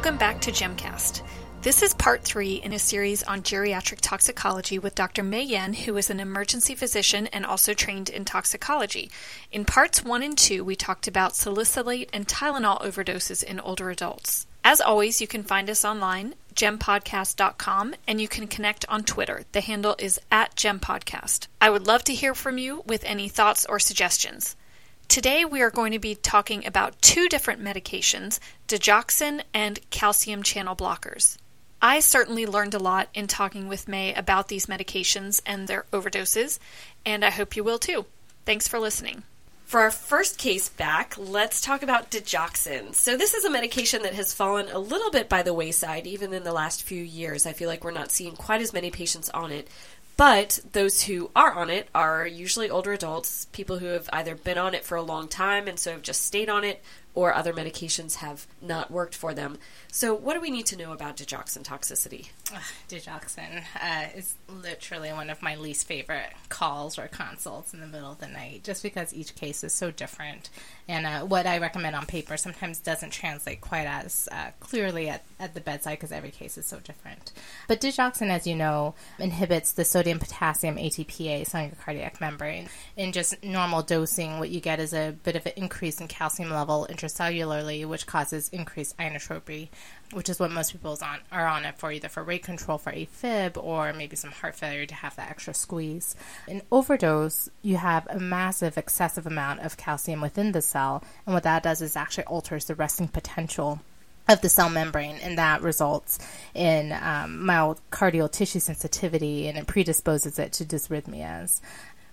Welcome back to Gemcast. This is part three in a series on geriatric toxicology with Dr. Mei Yan, who is an emergency physician and also trained in toxicology. In parts one and two, we talked about salicylate and Tylenol overdoses in older adults. As always, you can find us online, gempodcast.com, and you can connect on Twitter. The handle is at gempodcast. I would love to hear from you with any thoughts or suggestions. Today we are going to be talking about two different medications, digoxin and calcium channel blockers. I certainly learned a lot in talking with May about these medications and their overdoses, and I hope you will too. Thanks for listening. For our first case back, let's talk about digoxin. So, this is a medication that has fallen a little bit by the wayside, even in the last few years. I feel like we're not seeing quite as many patients on it. But those who are on it are usually older adults, people who have either been on it for a long time and so have just stayed on it, or other medications have not worked for them. So, what do we need to know about digoxin toxicity? Ugh, digoxin uh, is literally one of my least favorite calls or consults in the middle of the night, just because each case is so different. And uh, what I recommend on paper sometimes doesn't translate quite as uh, clearly at, at the bedside because every case is so different. But digoxin, as you know, inhibits the sodium potassium ATPase on your cardiac membrane. In just normal dosing, what you get is a bit of an increase in calcium level intracellularly, which causes increased inotropy, which is what most people on, are on it for, either for rate control for AFib or maybe some heart failure to have that extra squeeze. In overdose, you have a massive excessive amount of calcium within the cell, and what that does is actually alters the resting potential of the cell membrane, and that results in um, myocardial tissue sensitivity and it predisposes it to dysrhythmias.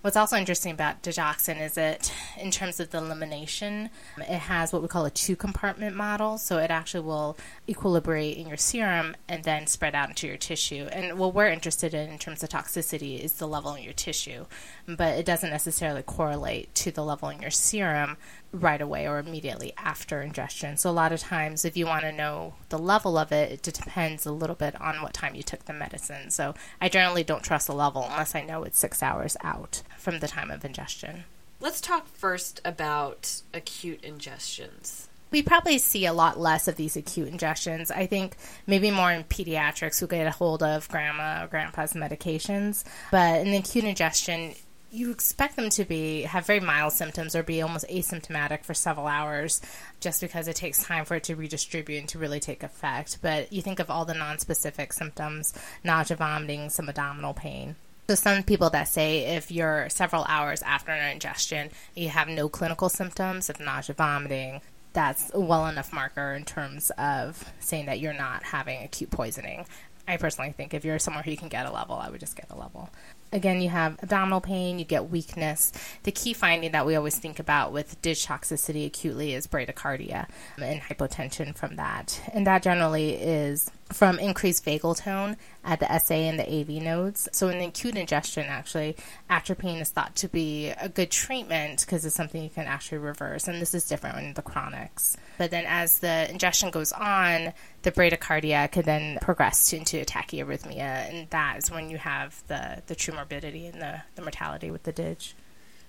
What's also interesting about digoxin is that, in terms of the elimination, it has what we call a two compartment model. So it actually will equilibrate in your serum and then spread out into your tissue. And what we're interested in in terms of toxicity is the level in your tissue, but it doesn't necessarily correlate to the level in your serum right away or immediately after ingestion. So a lot of times if you want to know the level of it, it depends a little bit on what time you took the medicine. So I generally don't trust the level unless I know it's 6 hours out from the time of ingestion. Let's talk first about acute ingestions. We probably see a lot less of these acute ingestions. I think maybe more in pediatrics who get a hold of grandma or grandpa's medications. But an acute ingestion, you expect them to be have very mild symptoms or be almost asymptomatic for several hours just because it takes time for it to redistribute and to really take effect but you think of all the non-specific symptoms nausea vomiting some abdominal pain so some people that say if you're several hours after an ingestion you have no clinical symptoms of nausea vomiting that's a well enough marker in terms of saying that you're not having acute poisoning I personally think if you're somewhere who you can get a level, I would just get a level again, you have abdominal pain, you get weakness. The key finding that we always think about with dig toxicity acutely is bradycardia um, and hypotension from that. And that generally is from increased vagal tone at the SA and the AV nodes. So in acute ingestion, actually, atropine is thought to be a good treatment because it's something you can actually reverse. And this is different in the chronics. But then as the ingestion goes on, the bradycardia could then progress into tachyarrhythmia, and that is when you have the, the true morbidity and the, the mortality with the dig.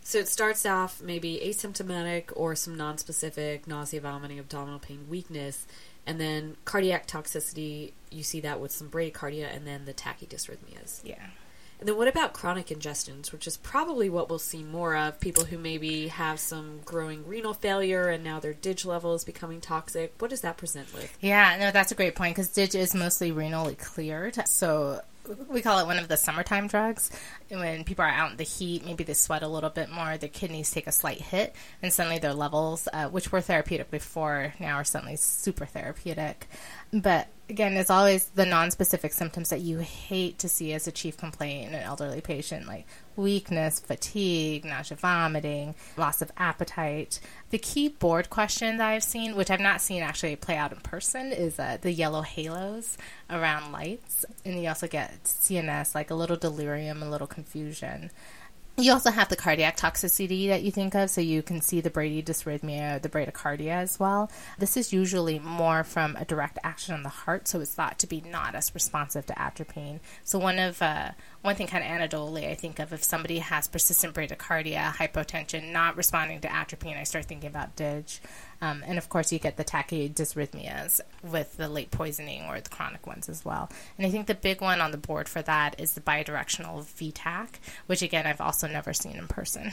So it starts off maybe asymptomatic or some non-specific nausea, vomiting, abdominal pain, weakness, and then cardiac toxicity. You see that with some bradycardia and then the tachydysrhythmias. Yeah. And then what about chronic ingestions, which is probably what we'll see more of? People who maybe have some growing renal failure and now their DIG level is becoming toxic. What does that present with? Yeah, no, that's a great point because DIG is mostly renally cleared. So we call it one of the summertime drugs. When people are out in the heat, maybe they sweat a little bit more, their kidneys take a slight hit, and suddenly their levels, uh, which were therapeutic before, now are suddenly super therapeutic. But again, it's always the non-specific symptoms that you hate to see as a chief complaint in an elderly patient, like weakness, fatigue, nausea, vomiting, loss of appetite. The key board question that I've seen, which I've not seen actually play out in person, is uh, the yellow halos around lights, and you also get CNS, like a little delirium, a little confusion. You also have the cardiac toxicity that you think of, so you can see the Brady dysrhythmia, the bradycardia as well. This is usually more from a direct action on the heart, so it's thought to be not as responsive to atropine. So one of uh, one thing kind of anecdotally I think of if somebody has persistent bradycardia, hypotension, not responding to atropine, I start thinking about DIG. Um, and of course, you get the tachydysrhythmias with the late poisoning or the chronic ones as well. And I think the big one on the board for that is the bidirectional VTAC, which again, I've also never seen in person.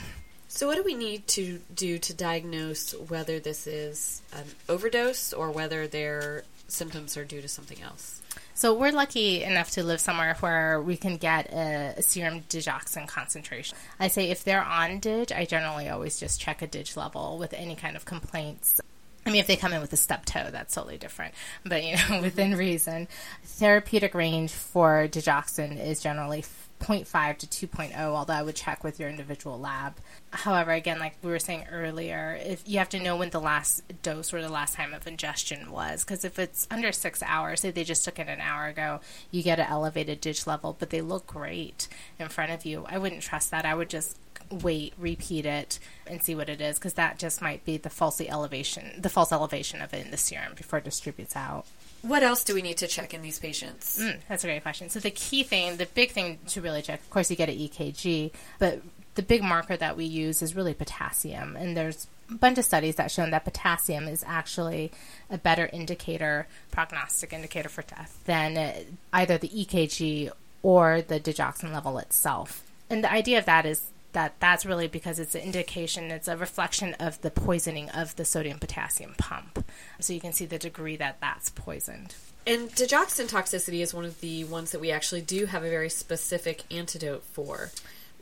So, what do we need to do to diagnose whether this is an overdose or whether their symptoms are due to something else? So we're lucky enough to live somewhere where we can get a, a, serum digoxin concentration. I say if they're on dig, I generally always just check a dig level with any kind of complaints. I mean, if they come in with a stub toe, that's totally different. But you know, within reason, therapeutic range for digoxin is generally 0.5 to 2.0, although I would check with your individual lab. However, again, like we were saying earlier, if you have to know when the last dose or the last time of ingestion was, because if it's under six hours, say they just took it an hour ago, you get an elevated dig level, but they look great in front of you. I wouldn't trust that. I would just wait, repeat it, and see what it is, because that just might be the false elevation, the false elevation of it in the serum before it distributes out. What else do we need to check in these patients? Mm, that's a great question. So the key thing, the big thing to really check, of course, you get an EKG, but the big marker that we use is really potassium, and there's a bunch of studies that show that potassium is actually a better indicator, prognostic indicator for death than either the EKG or the digoxin level itself. And the idea of that is that that's really because it's an indication, it's a reflection of the poisoning of the sodium potassium pump. So you can see the degree that that's poisoned. And digoxin toxicity is one of the ones that we actually do have a very specific antidote for.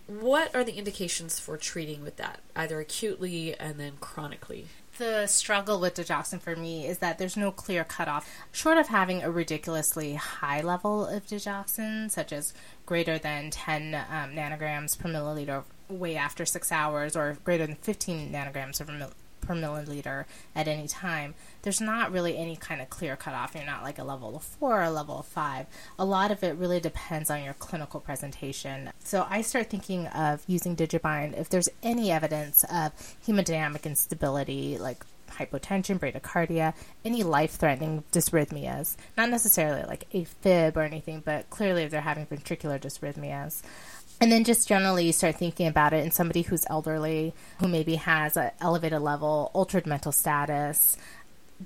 What are the indications for treating with that, either acutely and then chronically? the struggle with digoxin for me is that there's no clear cutoff. Short of having a ridiculously high level of digoxin, such as greater than 10 um, nanograms per milliliter way after six hours, or greater than 15 nanograms per per milliliter at any time, there's not really any kind of clear cutoff. You're not like a level of four or a level of five. A lot of it really depends on your clinical presentation. So I start thinking of using Digibind if there's any evidence of hemodynamic instability, like hypotension, bradycardia, any life threatening dysrhythmias. Not necessarily like AFib or anything, but clearly if they're having ventricular dysrhythmias. And then just generally you start thinking about it in somebody who's elderly, who maybe has an elevated level, altered mental status,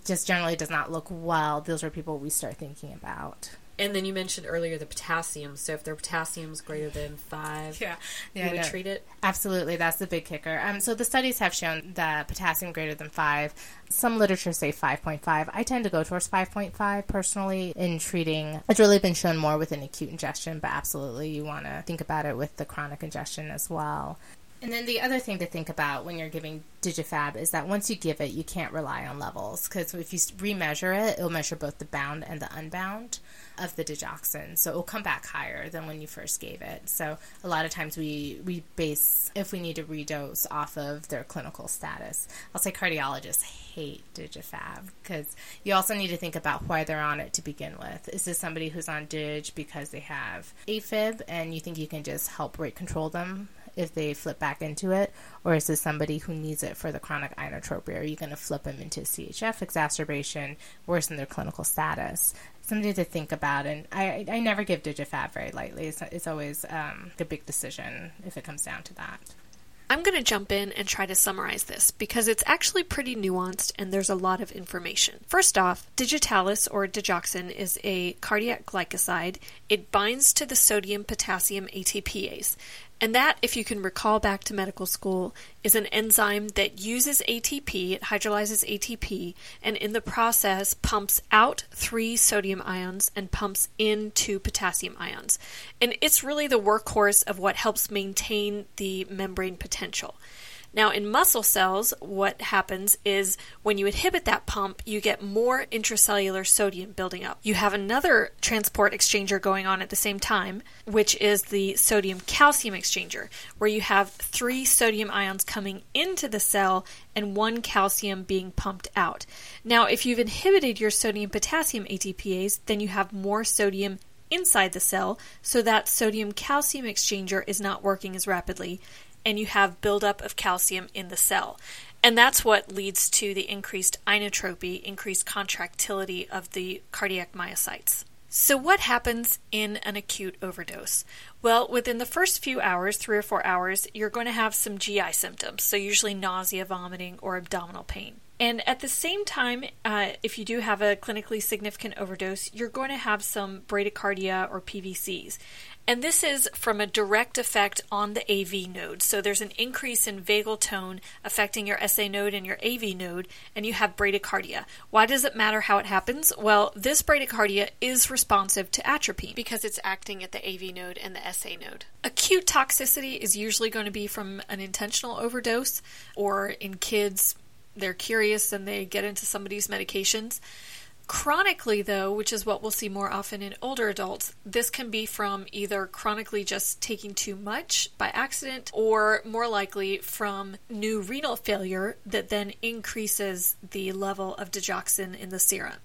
just generally does not look well. Those are people we start thinking about. And then you mentioned earlier the potassium. So if their potassium is greater than five, yeah, yeah you would treat it. Absolutely, that's the big kicker. Um, so the studies have shown that potassium greater than five. Some literature say five point five. I tend to go towards five point five personally in treating. It's really been shown more with an acute ingestion, but absolutely you want to think about it with the chronic ingestion as well. And then the other thing to think about when you're giving Digifab is that once you give it, you can't rely on levels because if you remeasure it, it'll measure both the bound and the unbound of the digoxin. So it will come back higher than when you first gave it. So a lot of times we, we base, if we need to redose, off of their clinical status. I'll say cardiologists hate Digifab because you also need to think about why they're on it to begin with. Is this somebody who's on Dig because they have AFib and you think you can just help rate control them if they flip back into it, or is this somebody who needs it for the chronic inotropia? Are you going to flip them into CHF exacerbation, worsen their clinical status? Something to think about, and I, I never give Digifab very lightly. It's, it's always um, a big decision if it comes down to that. I'm going to jump in and try to summarize this because it's actually pretty nuanced and there's a lot of information. First off, digitalis or digoxin is a cardiac glycoside. It binds to the sodium potassium ATPase. And that, if you can recall back to medical school, is an enzyme that uses ATP, it hydrolyzes ATP, and in the process pumps out three sodium ions and pumps in two potassium ions. And it's really the workhorse of what helps maintain the membrane potential. Now, in muscle cells, what happens is when you inhibit that pump, you get more intracellular sodium building up. You have another transport exchanger going on at the same time, which is the sodium calcium exchanger, where you have three sodium ions coming into the cell and one calcium being pumped out. Now, if you've inhibited your sodium potassium ATPase, then you have more sodium inside the cell, so that sodium calcium exchanger is not working as rapidly and you have buildup of calcium in the cell. And that's what leads to the increased inotropy, increased contractility of the cardiac myocytes. So, what happens in an acute overdose? Well, within the first few hours, three or four hours, you're going to have some GI symptoms, so usually nausea, vomiting, or abdominal pain. And at the same time, uh, if you do have a clinically significant overdose, you're going to have some bradycardia or PVCs. And this is from a direct effect on the AV node. So there's an increase in vagal tone affecting your SA node and your AV node, and you have bradycardia. Why does it matter how it happens? Well, this bradycardia is responsive to atropine because it's acting at the AV node and the SA node. Acute toxicity is usually going to be from an intentional overdose, or in kids, they're curious and they get into somebody's medications. Chronically, though, which is what we'll see more often in older adults, this can be from either chronically just taking too much by accident or more likely from new renal failure that then increases the level of digoxin in the serum.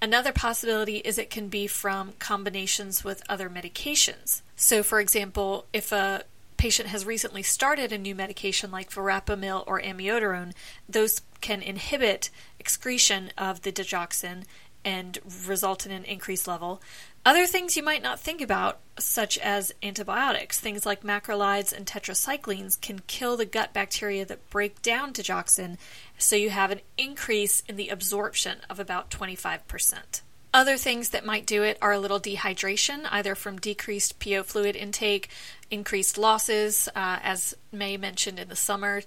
Another possibility is it can be from combinations with other medications. So, for example, if a patient has recently started a new medication like verapamil or amiodarone, those can inhibit excretion of the digoxin and result in an increased level. Other things you might not think about, such as antibiotics, things like macrolides and tetracyclines, can kill the gut bacteria that break down digoxin, so you have an increase in the absorption of about 25%. Other things that might do it are a little dehydration, either from decreased PO fluid intake, increased losses, uh, as May mentioned in the summer,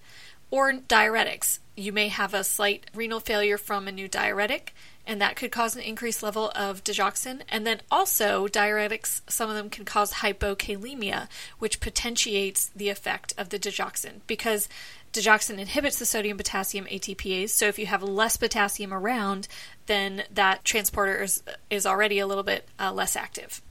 or diuretics. You may have a slight renal failure from a new diuretic, and that could cause an increased level of digoxin. And then also, diuretics, some of them can cause hypokalemia, which potentiates the effect of the digoxin because digoxin inhibits the sodium potassium ATPase. So if you have less potassium around, then that transporter is, is already a little bit uh, less active.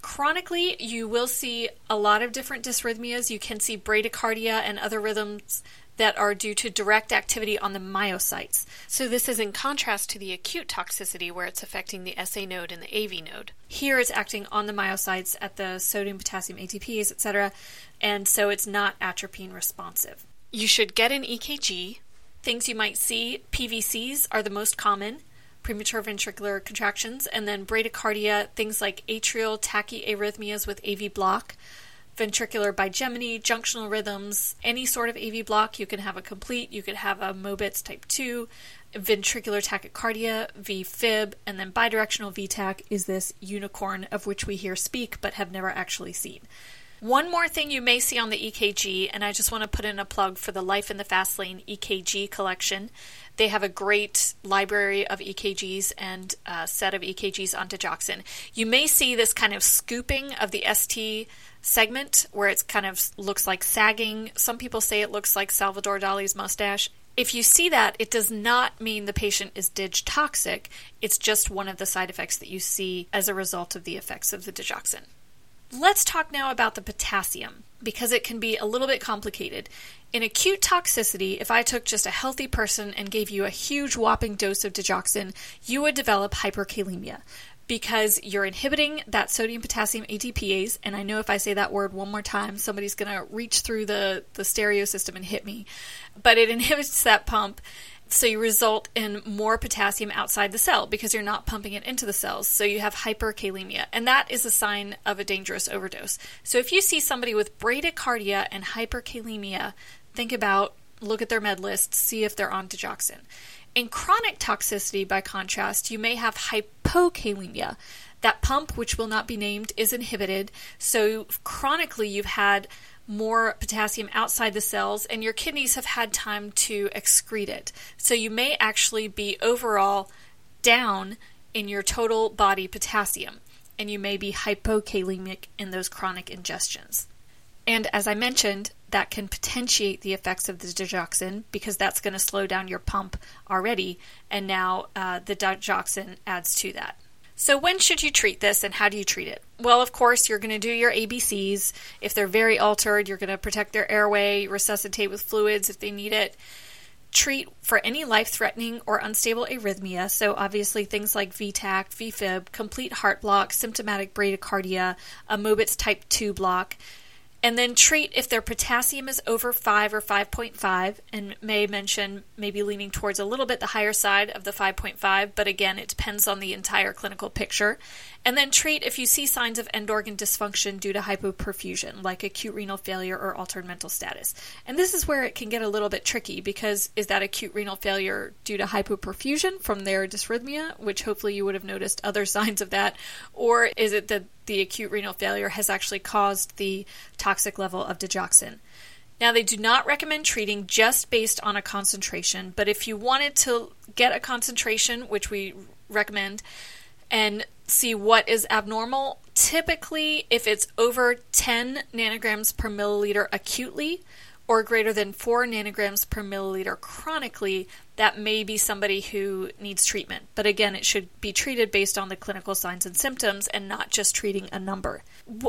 Chronically, you will see a lot of different dysrhythmias. You can see bradycardia and other rhythms that are due to direct activity on the myocytes. So this is in contrast to the acute toxicity where it's affecting the SA node and the AV node. Here it's acting on the myocytes at the sodium, potassium, ATPase, etc., and so it's not atropine responsive. You should get an EKG. Things you might see, PVCs are the most common premature ventricular contractions, and then bradycardia, things like atrial tachyarrhythmias with AV block, ventricular bigeminy, junctional rhythms, any sort of AV block. You can have a complete, you could have a Mobitz type 2, ventricular tachycardia, VFib, and then bidirectional VTAC is this unicorn of which we hear speak but have never actually seen. One more thing you may see on the EKG, and I just want to put in a plug for the Life in the Fast Lane EKG collection. They have a great library of EKGs and a set of EKGs on digoxin. You may see this kind of scooping of the ST segment where it kind of looks like sagging. Some people say it looks like Salvador Dali's mustache. If you see that, it does not mean the patient is dig toxic. It's just one of the side effects that you see as a result of the effects of the digoxin. Let's talk now about the potassium because it can be a little bit complicated. In acute toxicity, if I took just a healthy person and gave you a huge whopping dose of digoxin, you would develop hyperkalemia because you're inhibiting that sodium potassium ATPase. And I know if I say that word one more time, somebody's going to reach through the, the stereo system and hit me. But it inhibits that pump so you result in more potassium outside the cell because you're not pumping it into the cells. So you have hyperkalemia, and that is a sign of a dangerous overdose. So if you see somebody with bradycardia and hyperkalemia, think about look at their med list, see if they're on digoxin. In chronic toxicity, by contrast, you may have hypokalemia. That pump, which will not be named, is inhibited. So chronically, you've had more potassium outside the cells, and your kidneys have had time to excrete it. So you may actually be overall down in your total body potassium, and you may be hypokalemic in those chronic ingestions. And as I mentioned, that can potentiate the effects of the digoxin because that's going to slow down your pump already, and now uh, the digoxin adds to that. So, when should you treat this and how do you treat it? Well, of course, you're going to do your ABCs. If they're very altered, you're going to protect their airway, resuscitate with fluids if they need it. Treat for any life threatening or unstable arrhythmia. So, obviously, things like VTach, VFib, complete heart block, symptomatic bradycardia, a Mobitz type 2 block and then treat if their potassium is over 5 or 5.5 and May mention maybe leaning towards a little bit the higher side of the 5.5 but again it depends on the entire clinical picture And then treat if you see signs of end organ dysfunction due to hypoperfusion, like acute renal failure or altered mental status. And this is where it can get a little bit tricky because is that acute renal failure due to hypoperfusion from their dysrhythmia, which hopefully you would have noticed other signs of that, or is it that the acute renal failure has actually caused the toxic level of digoxin? Now, they do not recommend treating just based on a concentration, but if you wanted to get a concentration, which we recommend, and see what is abnormal, typically, if it's over 10 nanograms per milliliter acutely or greater than 4 nanograms per milliliter chronically, that may be somebody who needs treatment. But again, it should be treated based on the clinical signs and symptoms and not just treating a number.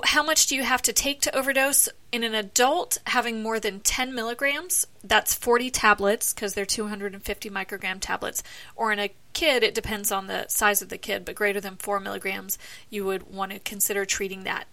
How much do you have to take to overdose? In an adult having more than 10 milligrams, that's 40 tablets because they're 250 microgram tablets. Or in a kid, it depends on the size of the kid, but greater than 4 milligrams, you would want to consider treating that.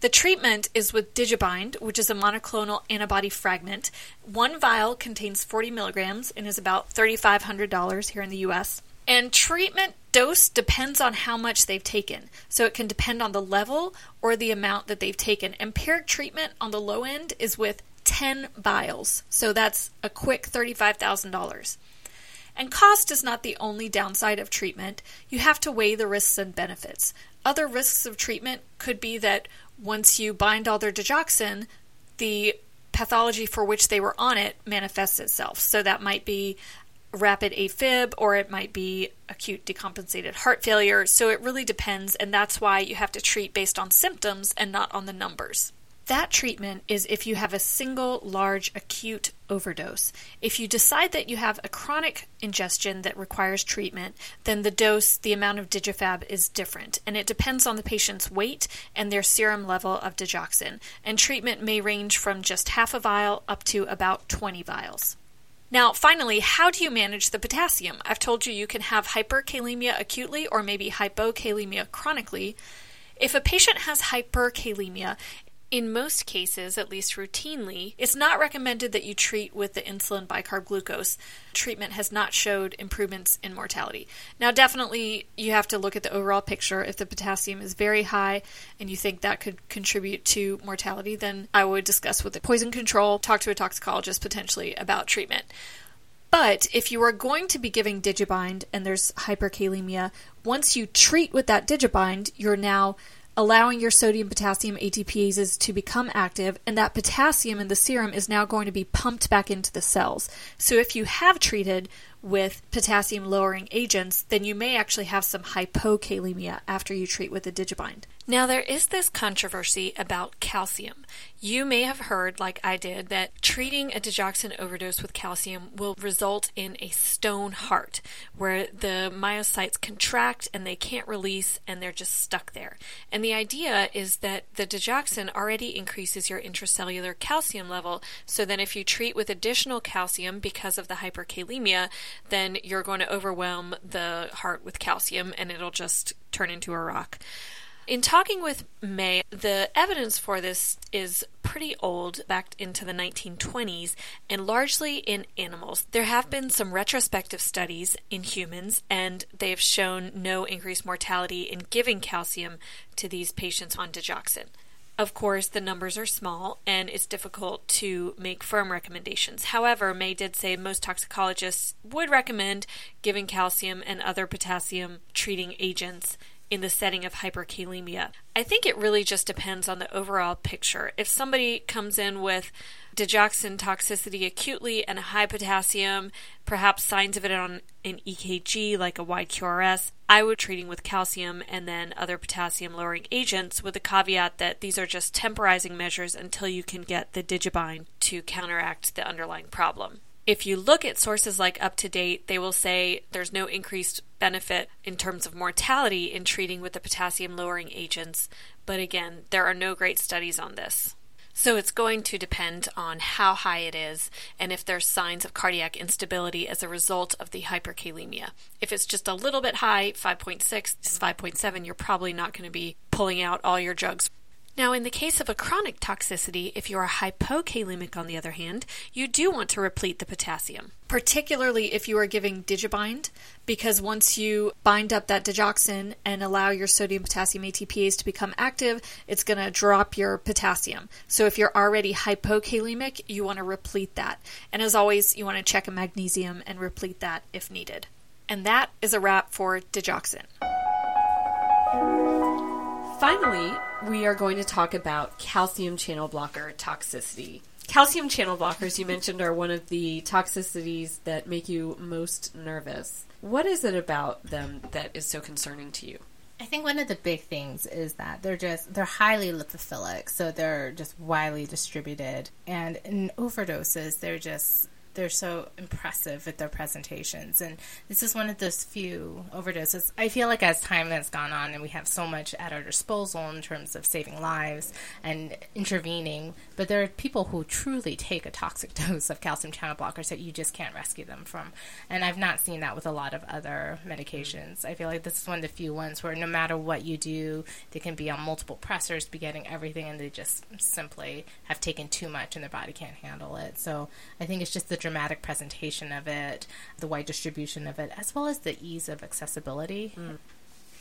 The treatment is with Digibind, which is a monoclonal antibody fragment. One vial contains 40 milligrams and is about $3,500 here in the US. And treatment dose depends on how much they've taken. So it can depend on the level or the amount that they've taken. Empiric treatment on the low end is with 10 vials. So that's a quick $35,000. And cost is not the only downside of treatment. You have to weigh the risks and benefits. Other risks of treatment could be that once you bind all their digoxin, the pathology for which they were on it manifests itself. So that might be rapid AFib or it might be acute decompensated heart failure. So it really depends, and that's why you have to treat based on symptoms and not on the numbers. That treatment is if you have a single large acute overdose. If you decide that you have a chronic ingestion that requires treatment, then the dose, the amount of Digifab is different, and it depends on the patient's weight and their serum level of digoxin. And treatment may range from just half a vial up to about 20 vials. Now, finally, how do you manage the potassium? I've told you you can have hyperkalemia acutely or maybe hypokalemia chronically. If a patient has hyperkalemia, in most cases, at least routinely, it's not recommended that you treat with the insulin bicarb glucose. Treatment has not showed improvements in mortality. Now, definitely, you have to look at the overall picture. If the potassium is very high and you think that could contribute to mortality, then I would discuss with the poison control, talk to a toxicologist potentially about treatment. But if you are going to be giving Digibind and there's hyperkalemia, once you treat with that Digibind, you're now allowing your sodium potassium ATPases to become active, and that potassium in the serum is now going to be pumped back into the cells. So if you have treated with potassium lowering agents, then you may actually have some hypokalemia after you treat with the Digibind. Now, there is this controversy about calcium. You may have heard, like I did, that treating a digoxin overdose with calcium will result in a stone heart, where the myocytes contract and they can't release and they're just stuck there. And the idea is that the digoxin already increases your intracellular calcium level, so then if you treat with additional calcium because of the hyperkalemia, then you're going to overwhelm the heart with calcium and it'll just turn into a rock. In talking with May, the evidence for this is pretty old, back into the 1920s, and largely in animals. There have been some retrospective studies in humans, and they've shown no increased mortality in giving calcium to these patients on digoxin. Of course, the numbers are small and it's difficult to make firm recommendations. However, May did say most toxicologists would recommend giving calcium and other potassium treating agents in the setting of hyperkalemia. I think it really just depends on the overall picture. If somebody comes in with digoxin toxicity acutely and a high potassium, perhaps signs of it on an EKG like a wide QRS, I would treating with calcium and then other potassium lowering agents with the caveat that these are just temporizing measures until you can get the digibind to counteract the underlying problem if you look at sources like UpToDate, they will say there's no increased benefit in terms of mortality in treating with the potassium lowering agents. But again, there are no great studies on this. So it's going to depend on how high it is and if there's signs of cardiac instability as a result of the hyperkalemia. If it's just a little bit high, 5.6 to 5.7, you're probably not going to be pulling out all your jugs Now, in the case of a chronic toxicity, if you are hypokalemic on the other hand, you do want to replete the potassium, particularly if you are giving digibind, because once you bind up that digoxin and allow your sodium potassium ATPase to become active, it's going to drop your potassium. So if you're already hypokalemic, you want to replete that. And as always, you want to check a magnesium and replete that if needed. And that is a wrap for digoxin. Finally, we are going to talk about calcium channel blocker toxicity. Calcium channel blockers, you mentioned, are one of the toxicities that make you most nervous. What is it about them that is so concerning to you? I think one of the big things is that they're just they're highly lipophilic, so they're just widely distributed, and in overdoses, they're just they're so impressive with their presentations. And this is one of those few overdoses. I feel like as time has gone on and we have so much at our disposal in terms of saving lives and intervening, but there are people who truly take a toxic dose of calcium channel blockers that you just can't rescue them from. And I've not seen that with a lot of other medications. Mm-hmm. I feel like this is one of the few ones where no matter what you do, they can be on multiple pressors, be getting everything, and they just simply have taken too much and their body can't handle it. So I think it's just the dramatic presentation of it, the wide distribution of it, as well as the ease of accessibility. Mm.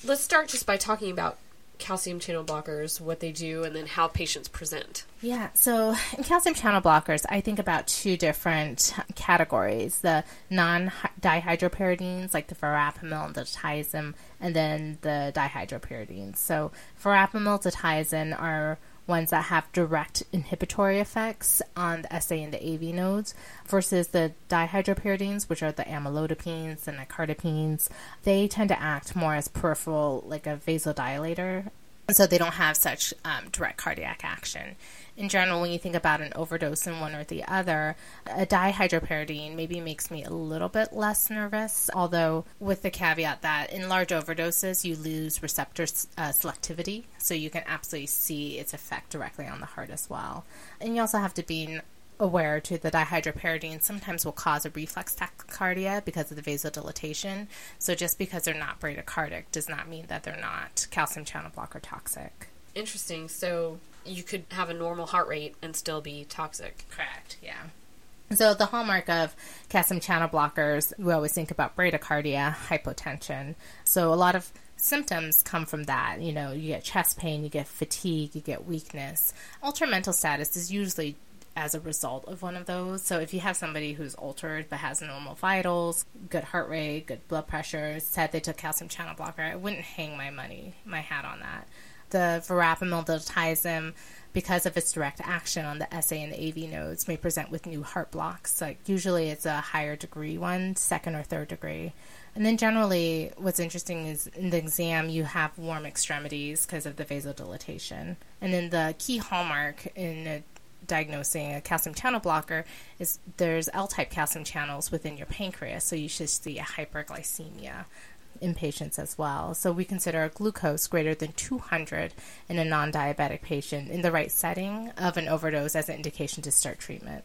Let's start just by talking about calcium channel blockers, what they do, and then how patients present. Yeah, so in calcium channel blockers, I think about two different categories the non dihydropyridines, like the verapamil and the diltiazem, and then the dihydropyridines. So, verapamil, diltiazem are ones that have direct inhibitory effects on the SA and the AV nodes versus the dihydropyridines, which are the amlodipines and the nicardipines. They tend to act more as peripheral, like a vasodilator, so they don't have such um, direct cardiac action in general, when you think about an overdose in one or the other, a dihydropyridine maybe makes me a little bit less nervous, although with the caveat that in large overdoses, you lose receptor uh, selectivity, so you can absolutely see its effect directly on the heart as well. And you also have to be aware to the dihydropyridine sometimes will cause a reflex tachycardia because of the vasodilatation. So just because they're not bradycardic does not mean that they're not calcium channel blocker toxic. Interesting. So you could have a normal heart rate and still be toxic. Correct, yeah. So the hallmark of calcium channel blockers, we always think about bradycardia, hypotension. So a lot of symptoms come from that. You know, you get chest pain, you get fatigue, you get weakness. Altered mental status is usually as a result of one of those. So if you have somebody who's altered but has normal vitals, good heart rate, good blood pressure, said they took calcium channel blocker, I wouldn't hang my money, my hat on that the verapamil diltiazem, because of its direct action on the SA and the AV nodes, may present with new heart blocks. Like usually, it's a higher degree one, second or third degree. And then generally, what's interesting is in the exam, you have warm extremities because of the vasodilatation. And then the key hallmark in diagnosing a calcium channel blocker is there's L-type calcium channels within your pancreas, so you should see a hyperglycemia in patients as well. So we consider a glucose greater than 200 in a non diabetic patient in the right setting of an overdose as an indication to start treatment.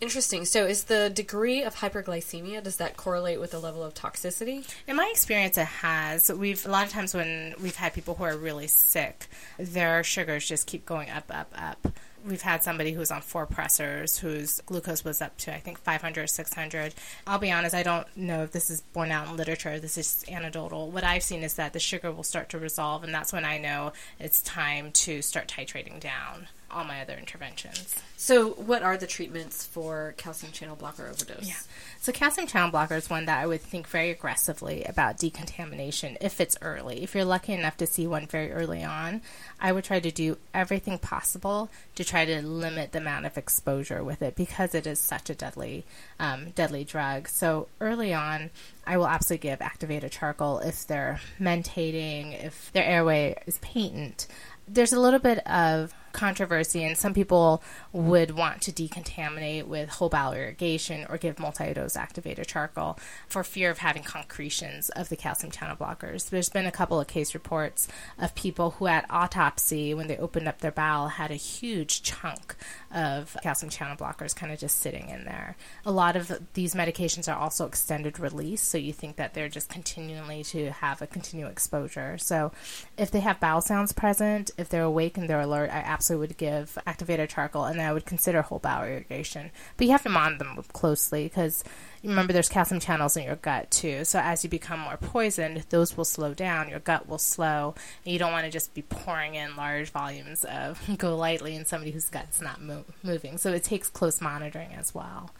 Interesting. So, is the degree of hyperglycemia does that correlate with the level of toxicity? In my experience, it has. We've a lot of times when we've had people who are really sick, their sugars just keep going up, up, up we've had somebody who's on four pressors whose glucose was up to I think 500 600 I'll be honest I don't know if this is borne out in literature this is anecdotal. What I've seen is that the sugar will start to resolve and that's when I know it's time to start titrating down all my other interventions. So, what are the treatments for calcium channel blocker overdose? Yeah. So, calcium channel blocker is one that I would think very aggressively about decontamination if it's early. If you're lucky enough to see one very early on, I would try to do everything possible to try to limit the amount of exposure with it because it is such a deadly, um, deadly drug. So, early on, I will absolutely give activated charcoal if they're mentating, if their airway is patent. There's a little bit of controversy, and some people would want to decontaminate with whole bowel irrigation or give multi dose activated charcoal for fear of having concretions of the calcium channel blockers. There's been a couple of case reports of people who, at autopsy, when they opened up their bowel, had a huge chunk of calcium channel blockers kind of just sitting in there. A lot of these medications are also extended release, so you think that they're just continually to have a continual exposure. So if they have bowel sounds present, if they're awake and they're alert, I absolutely would give activated charcoal and then I would consider whole bowel irrigation. But you have to monitor them closely because remember there's calcium channels in your gut too. So as you become more poisoned, those will slow down, your gut will slow, and you don't want to just be pouring in large volumes of GoLYTELY in somebody whose gut's not mo- moving. So it takes close monitoring as well.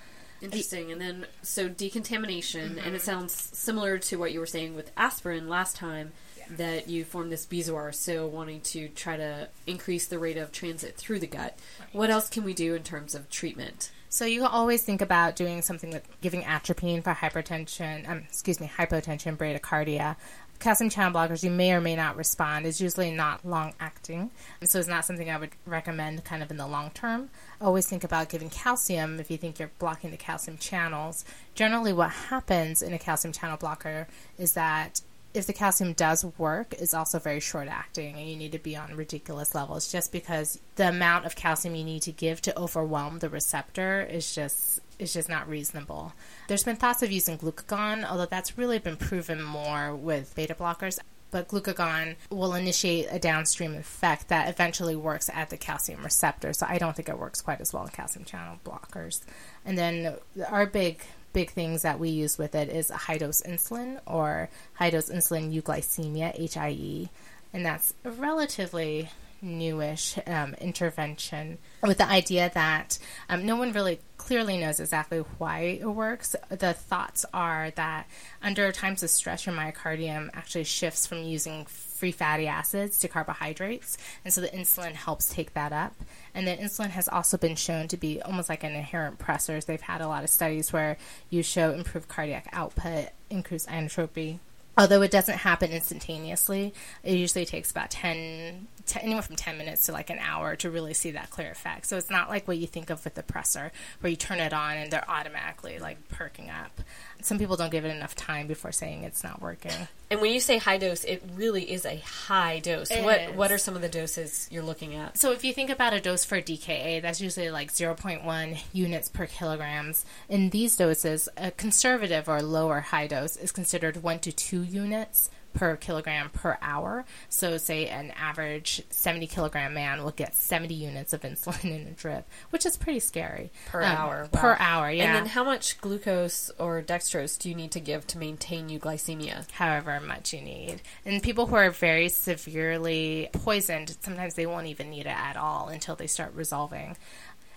Interesting. And then, so decontamination, mm-hmm. and it sounds similar to what you were saying with aspirin last time. That you form this bezoar, so wanting to try to increase the rate of transit through the gut. Right. What else can we do in terms of treatment? So you always think about doing something like giving atropine for hypertension, um, excuse me, hypotension, bradycardia. Calcium channel blockers, you may or may not respond. It's usually not long acting, so it's not something I would recommend kind of in the long term. Always think about giving calcium if you think you're blocking the calcium channels. Generally, what happens in a calcium channel blocker is that if the calcium does work, it's also very short acting and you need to be on ridiculous levels just because the amount of calcium you need to give to overwhelm the receptor is just is just not reasonable. There's been thoughts of using glucagon, although that's really been proven more with beta blockers. But glucagon will initiate a downstream effect that eventually works at the calcium receptor. So I don't think it works quite as well in calcium channel blockers. And then our big big things that we use with it is high dose insulin or high dose insulin euglycemia, HIE, and that's a relatively newish um, intervention with the idea that um, no one really clearly knows exactly why it works. The thoughts are that under times of stress, your myocardium actually shifts from using free fatty acids to carbohydrates, and so the insulin helps take that up. And then insulin has also been shown to be almost like an inherent pressor. They've had a lot of studies where you show improved cardiac output, increased inotropy. Although it doesn't happen instantaneously, it usually takes about 10 t- anywhere from 10 minutes to like an hour to really see that clear effect. So it's not like what you think of with the pressor, where you turn it on and they're automatically like perking up. Some people don't give it enough time before saying it's not working. And when you say high dose, it really is a high dose. It what is. what are some of the doses you're looking at? So if you think about a dose for DKA, that's usually like 0.1 units per kilograms. In these doses, a conservative or lower high dose is considered 1 to 2 units per kilogram per hour. So, say an average 70 kilogram man will get 70 units of insulin in a drip, which is pretty scary. Per um, hour. Wow. Per hour, yeah. And then how much glucose or dextrose do you need to give to maintain euglycemia? However much you need. And people who are very severely poisoned, sometimes they won't even need it at all until they start resolving.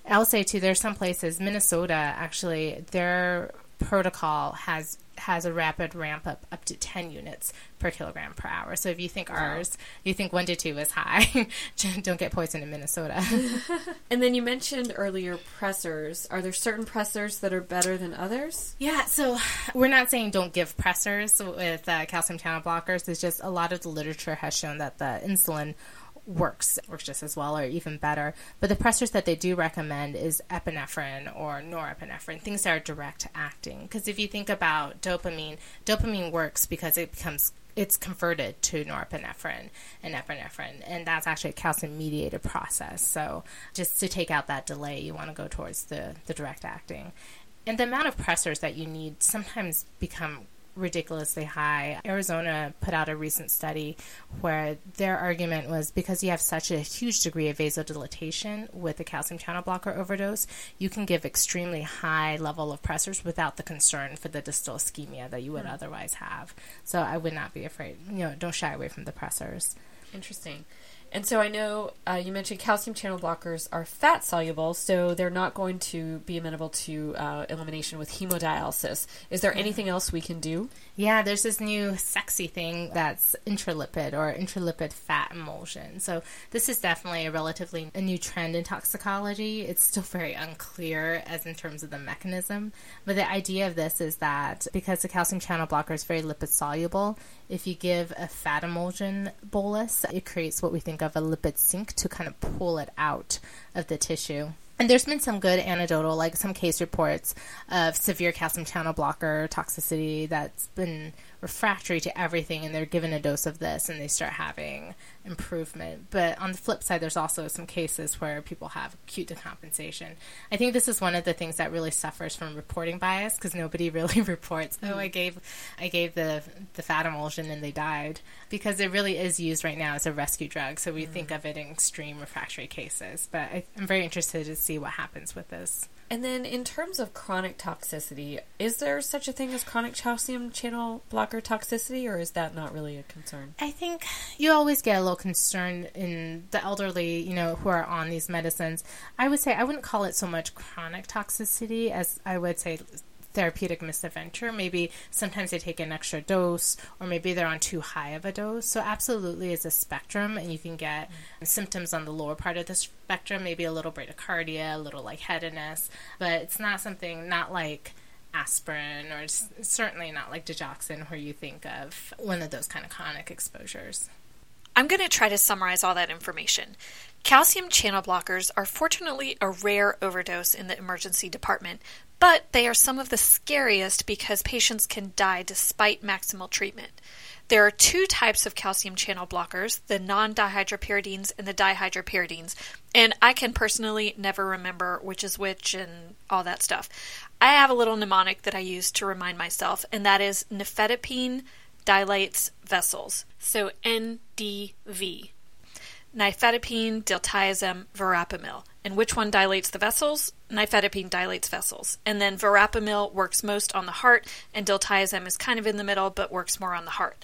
I'll say too, there's some places, Minnesota actually, their protocol has has a rapid ramp up up to 10 units per kilogram per hour. So if you think wow. ours, you think 1 to 2 is high, don't get poisoned in Minnesota. and then you mentioned earlier pressors. Are there certain pressors that are better than others? Yeah, so we're not saying don't give pressors with uh, calcium channel blockers. It's just a lot of the literature has shown that the insulin works works just as well or even better. But the pressors that they do recommend is epinephrine or norepinephrine, things that are direct acting. Because if you think about dopamine, dopamine works because it becomes it's converted to norepinephrine and epinephrine, and that's actually a calcium mediated process. So just to take out that delay, you want to go towards the, the direct acting. And the amount of pressors that you need sometimes become ridiculously high. Arizona put out a recent study where their argument was because you have such a huge degree of vasodilatation with a calcium channel blocker overdose, you can give extremely high level of pressors without the concern for the distal ischemia that you would mm. otherwise have. So I would not be afraid. You know, don't shy away from the pressors. Interesting. And so I know uh, you mentioned calcium channel blockers are fat soluble, so they're not going to be amenable to uh, elimination with hemodialysis. Is there anything else we can do? Yeah, there's this new sexy thing that's intralipid or intralipid fat emulsion. So this is definitely a relatively a new trend in toxicology. It's still very unclear as in terms of the mechanism, but the idea of this is that because the calcium channel blocker is very lipid soluble, if you give a fat emulsion bolus, it creates what we think of a lipid sink to kind of pull it out of the tissue. And there's been some good anecdotal, like some case reports of severe calcium channel blocker toxicity that's been refractory to everything and they're given a dose of this and they start having improvement. But on the flip side, there's also some cases where people have acute decompensation. I think this is one of the things that really suffers from reporting bias because nobody really reports, oh, I gave, I gave the the fat emulsion and they died because it really is used right now as a rescue drug. So we mm-hmm. think of it in extreme refractory cases. But I, I'm very interested to see what happens with this. And then, in terms of chronic toxicity, is there such a thing as chronic calcium channel blocker toxicity, or is that not really a concern? I think you always get a little concerned in the elderly, you know, who are on these medicines. I would say I wouldn't call it so much chronic toxicity as I would say therapeutic misadventure. Maybe sometimes they take an extra dose, or maybe they're on too high of a dose. So, absolutely, it's a spectrum, and you can get mm-hmm. symptoms on the lower part of the spectrum, maybe a little bradycardia, a little lightheadedness, but it's not something, not like aspirin, or certainly not like digoxin, where you think of one of those kind of chronic exposures. I'm going to try to summarize all that information. Calcium channel blockers are fortunately a rare overdose in the emergency department, but they are some of the scariest because patients can die despite maximal treatment. There are two types of calcium channel blockers the non dihydropyridines and the dihydropyridines, and I can personally never remember which is which and all that stuff. I have a little mnemonic that I use to remind myself, and that is nifedipine dilates vessels. So NDV. Nifedipine, diltiazem, verapamil. And which one dilates the vessels? Nifedipine dilates vessels. And then verapamil works most on the heart, and diltiazem is kind of in the middle but works more on the heart.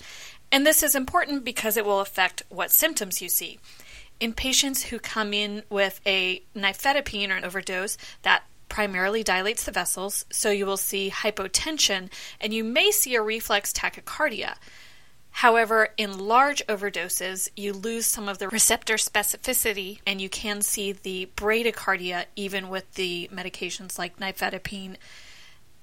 And this is important because it will affect what symptoms you see. In patients who come in with a nifedipine or an overdose, that primarily dilates the vessels, so you will see hypotension and you may see a reflex tachycardia. However, in large overdoses, you lose some of the receptor specificity and you can see the bradycardia even with the medications like nifedipine.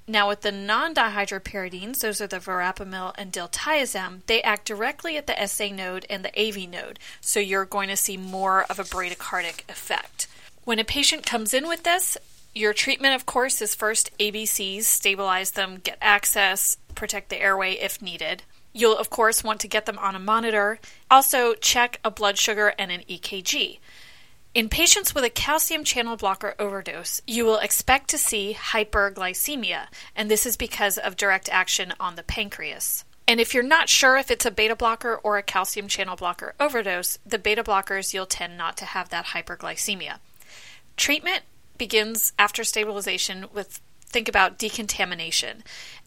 Now, with the non dihydropyridines, those are the verapamil and diltiazem, they act directly at the SA node and the AV node, so you're going to see more of a bradycardic effect. When a patient comes in with this, your treatment, of course, is first ABCs, stabilize them, get access, protect the airway if needed. You'll, of course, want to get them on a monitor. Also, check a blood sugar and an EKG. In patients with a calcium channel blocker overdose, you will expect to see hyperglycemia, and this is because of direct action on the pancreas. And if you're not sure if it's a beta blocker or a calcium channel blocker overdose, the beta blockers you'll tend not to have that hyperglycemia. Treatment begins after stabilization with think about decontamination.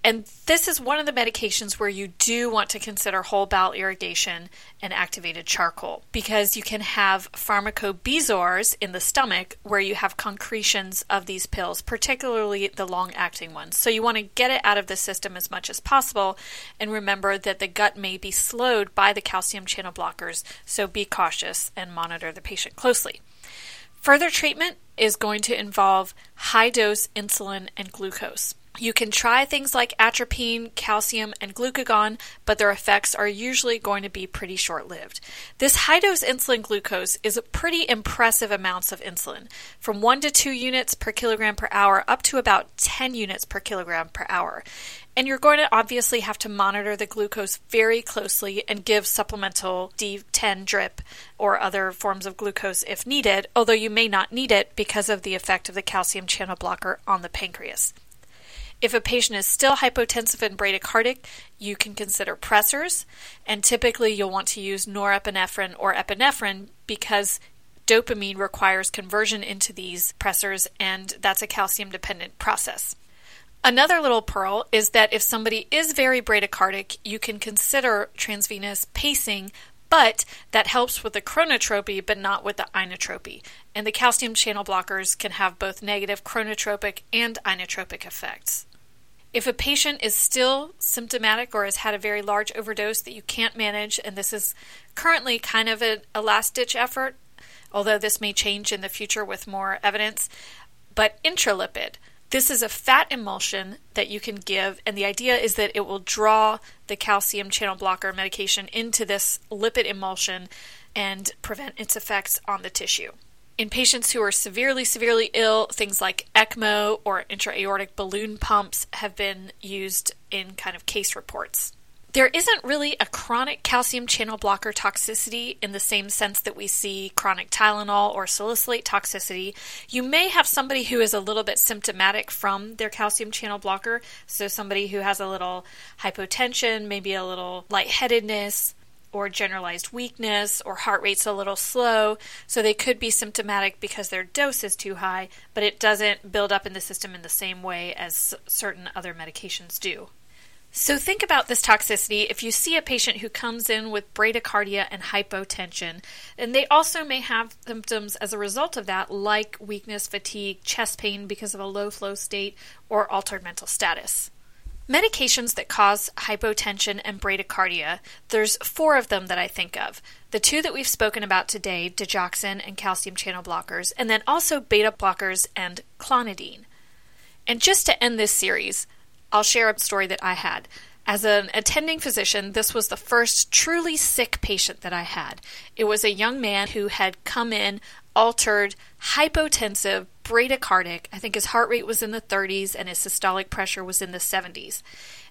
And this is one of the medications where you do want to consider whole bowel irrigation and activated charcoal because you can have pharmacobezoars in the stomach where you have concretions of these pills, particularly the long acting ones. So you want to get it out of the system as much as possible and remember that the gut may be slowed by the calcium channel blockers, so be cautious and monitor the patient closely. Further treatment is going to involve high dose insulin and glucose. You can try things like atropine, calcium, and glucagon, but their effects are usually going to be pretty short lived. This high dose insulin glucose is pretty impressive amounts of insulin, from 1 to 2 units per kilogram per hour up to about 10 units per kilogram per hour. And you're going to obviously have to monitor the glucose very closely and give supplemental D10 drip or other forms of glucose if needed, although you may not need it because of the effect of the calcium channel blocker on the pancreas. If a patient is still hypotensive and bradycardic, you can consider pressors, and typically you'll want to use norepinephrine or epinephrine because dopamine requires conversion into these pressors, and that's a calcium dependent process. Another little pearl is that if somebody is very bradycardic, you can consider transvenous pacing, but that helps with the chronotropy but not with the inotropy. And the calcium channel blockers can have both negative chronotropic and inotropic effects. If a patient is still symptomatic or has had a very large overdose that you can't manage, and this is currently kind of a, a last ditch effort, although this may change in the future with more evidence, but intralipid. This is a fat emulsion that you can give, and the idea is that it will draw the calcium channel blocker medication into this lipid emulsion and prevent its effects on the tissue. In patients who are severely, severely ill, things like ECMO or intra-aortic balloon pumps have been used in kind of case reports. There isn't really a chronic calcium channel blocker toxicity in the same sense that we see chronic Tylenol or salicylate toxicity. You may have somebody who is a little bit symptomatic from their calcium channel blocker, so somebody who has a little hypotension, maybe a little lightheadedness, or generalized weakness, or heart rate's a little slow, so they could be symptomatic because their dose is too high, but it doesn't build up in the system in the same way as certain other medications do. So think about this toxicity. If you see a patient who comes in with bradycardia and hypotension, and they also may have symptoms as a result of that, like weakness, fatigue, chest pain because of a low flow state, or altered mental status. Medications that cause hypotension and bradycardia, there's four of them that I think of. The two that we've spoken about today, digoxin and calcium channel blockers, and then also beta blockers and clonidine. And just to end this series, I'll share a story that I had. As an attending physician, this was the first truly sick patient that I had. It was a young man who had come in altered, hypotensive, bradycardic. I think his heart rate was in the 30s and his systolic pressure was in the 70s.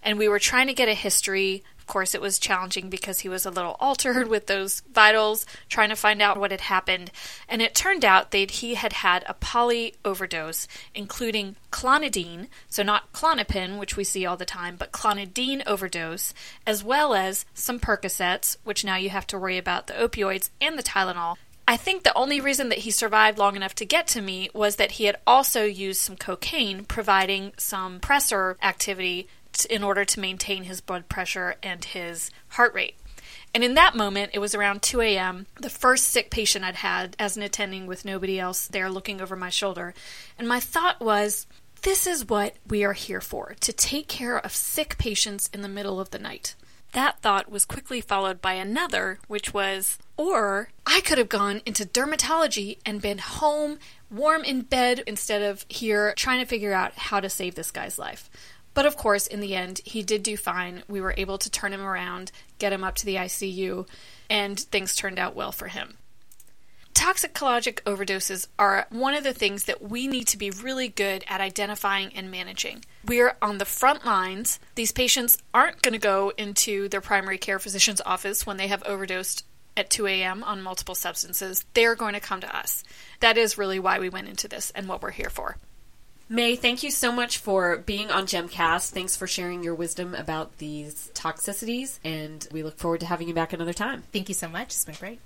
And we were trying to get a history of course, it was challenging because he was a little altered with those vitals, trying to find out what had happened. And it turned out that he had had a poly overdose, including clonidine, so not Klonopin, which we see all the time, but clonidine overdose, as well as some Percocets, which now you have to worry about the opioids and the Tylenol. I think the only reason that he survived long enough to get to me was that he had also used some cocaine, providing some pressor activity in order to maintain his blood pressure and his heart rate. And in that moment, it was around 2 a.m., the first sick patient I'd had as an attending with nobody else there looking over my shoulder. And my thought was, this is what we are here for to take care of sick patients in the middle of the night. That thought was quickly followed by another, which was, or I could have gone into dermatology and been home, warm in bed, instead of here trying to figure out how to save this guy's life. But of course, in the end, he did do fine. We were able to turn him around, get him up to the ICU, and things turned out well for him. Toxicologic overdoses are one of the things that we need to be really good at identifying and managing. We're on the front lines. These patients aren't going to go into their primary care physician's office when they have overdosed at 2 a.m. on multiple substances, they're going to come to us. That is really why we went into this and what we're here for. May, thank you so much for being on Gemcast. Thanks for sharing your wisdom about these toxicities, and we look forward to having you back another time. Thank you so much. It's been great.